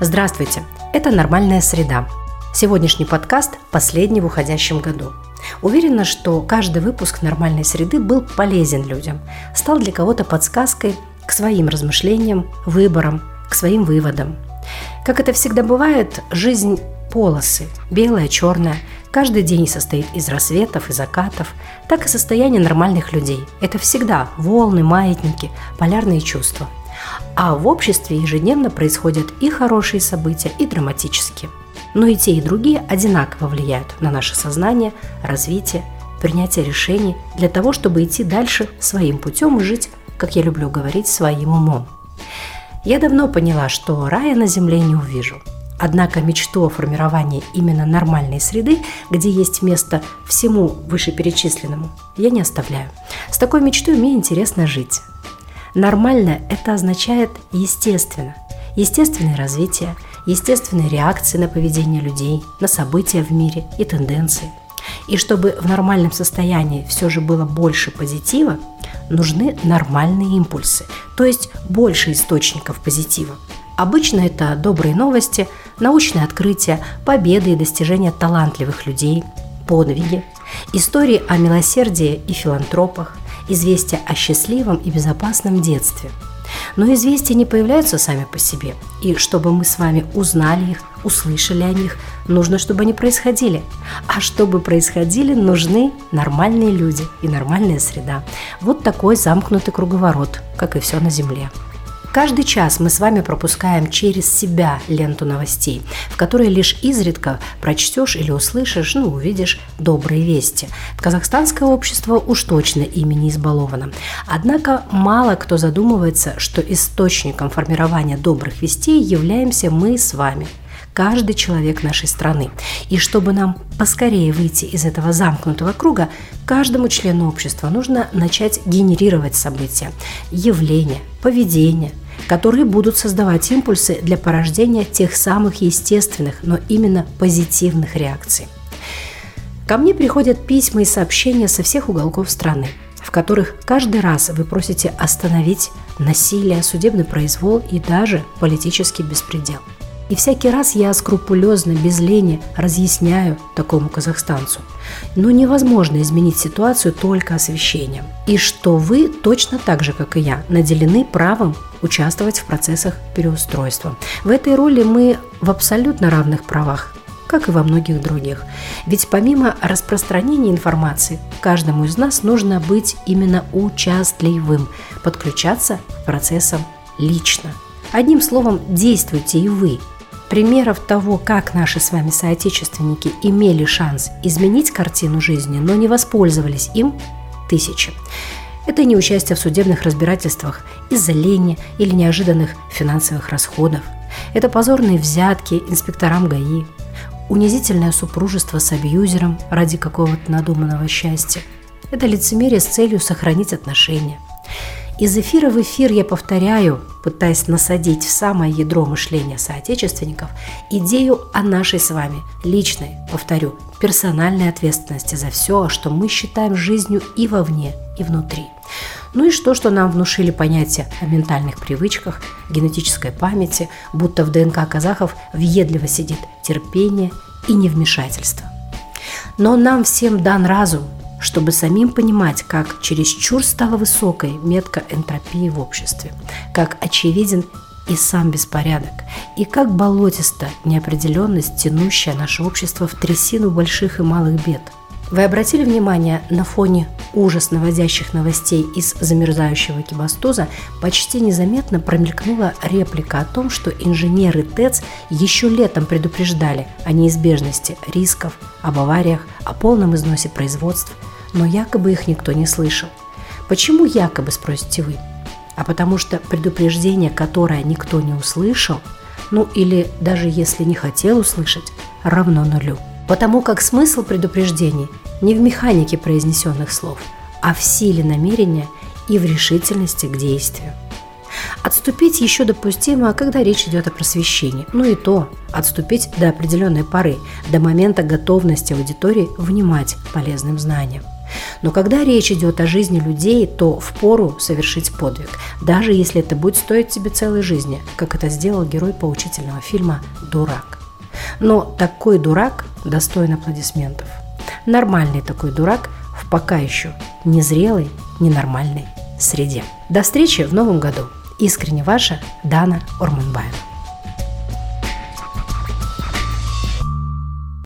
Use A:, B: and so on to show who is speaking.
A: Здравствуйте! Это «Нормальная среда». Сегодняшний подкаст – последний в уходящем году. Уверена, что каждый выпуск «Нормальной среды» был полезен людям, стал для кого-то подсказкой к своим размышлениям, выборам, к своим выводам. Как это всегда бывает, жизнь полосы – белая, черная, каждый день состоит из рассветов и закатов, так и состояние нормальных людей. Это всегда волны, маятники, полярные чувства – а в обществе ежедневно происходят и хорошие события, и драматические. Но и те, и другие одинаково влияют на наше сознание, развитие, принятие решений для того, чтобы идти дальше своим путем и жить, как я люблю говорить, своим умом. Я давно поняла, что рая на земле не увижу. Однако мечту о формировании именно нормальной среды, где есть место всему вышеперечисленному, я не оставляю. С такой мечтой мне интересно жить. Нормально – это означает естественно. Естественное развитие, естественные реакции на поведение людей, на события в мире и тенденции. И чтобы в нормальном состоянии все же было больше позитива, нужны нормальные импульсы, то есть больше источников позитива. Обычно это добрые новости, научные открытия, победы и достижения талантливых людей, подвиги, истории о милосердии и филантропах, известия о счастливом и безопасном детстве. Но известия не появляются сами по себе, и чтобы мы с вами узнали их, услышали о них, нужно, чтобы они происходили. А чтобы происходили, нужны нормальные люди и нормальная среда. Вот такой замкнутый круговорот, как и все на Земле. Каждый час мы с вами пропускаем через себя ленту новостей, в которой лишь изредка прочтешь или услышишь, ну, увидишь добрые вести. Казахстанское общество уж точно ими не избаловано. Однако мало кто задумывается, что источником формирования добрых вестей являемся мы с вами – каждый человек нашей страны. И чтобы нам поскорее выйти из этого замкнутого круга, каждому члену общества нужно начать генерировать события, явления, поведение, которые будут создавать импульсы для порождения тех самых естественных, но именно позитивных реакций. Ко мне приходят письма и сообщения со всех уголков страны, в которых каждый раз вы просите остановить насилие, судебный произвол и даже политический беспредел – и всякий раз я скрупулезно, без лени разъясняю такому казахстанцу. Но невозможно изменить ситуацию только освещением. И что вы точно так же, как и я, наделены правом участвовать в процессах переустройства. В этой роли мы в абсолютно равных правах, как и во многих других. Ведь помимо распространения информации, каждому из нас нужно быть именно участливым, подключаться к процессам лично. Одним словом, действуйте и вы – Примеров того, как наши с вами соотечественники имели шанс изменить картину жизни, но не воспользовались им, тысячи. Это не участие в судебных разбирательствах из-за лени или неожиданных финансовых расходов. Это позорные взятки инспекторам ГАИ, унизительное супружество с абьюзером ради какого-то надуманного счастья. Это лицемерие с целью сохранить отношения – из эфира в эфир я повторяю, пытаясь насадить в самое ядро мышления соотечественников, идею о нашей с вами личной, повторю, персональной ответственности за все, что мы считаем жизнью и вовне, и внутри. Ну и что, что нам внушили понятие о ментальных привычках, генетической памяти, будто в ДНК казахов въедливо сидит терпение и невмешательство. Но нам всем дан разум, чтобы самим понимать, как чересчур стала высокой метка энтропии в обществе, как очевиден и сам беспорядок, и как болотиста неопределенность, тянущая наше общество в трясину больших и малых бед. Вы обратили внимание на фоне ужас наводящих новостей из замерзающего кибастуза почти незаметно промелькнула реплика о том, что инженеры ТЭЦ еще летом предупреждали о неизбежности рисков, об авариях, о полном износе производств – но якобы их никто не слышал. Почему якобы, спросите вы? А потому что предупреждение, которое никто не услышал, ну или даже если не хотел услышать, равно нулю. Потому как смысл предупреждений не в механике произнесенных слов, а в силе намерения и в решительности к действию. Отступить еще допустимо, когда речь идет о просвещении. Ну и то, отступить до определенной поры, до момента готовности аудитории внимать полезным знаниям. Но когда речь идет о жизни людей, то впору совершить подвиг, даже если это будет стоить тебе целой жизни, как это сделал герой поучительного фильма «Дурак». Но такой дурак достоин аплодисментов. Нормальный такой дурак в пока еще незрелой, ненормальной среде. До встречи в новом году. Искренне ваша Дана Орманбаева.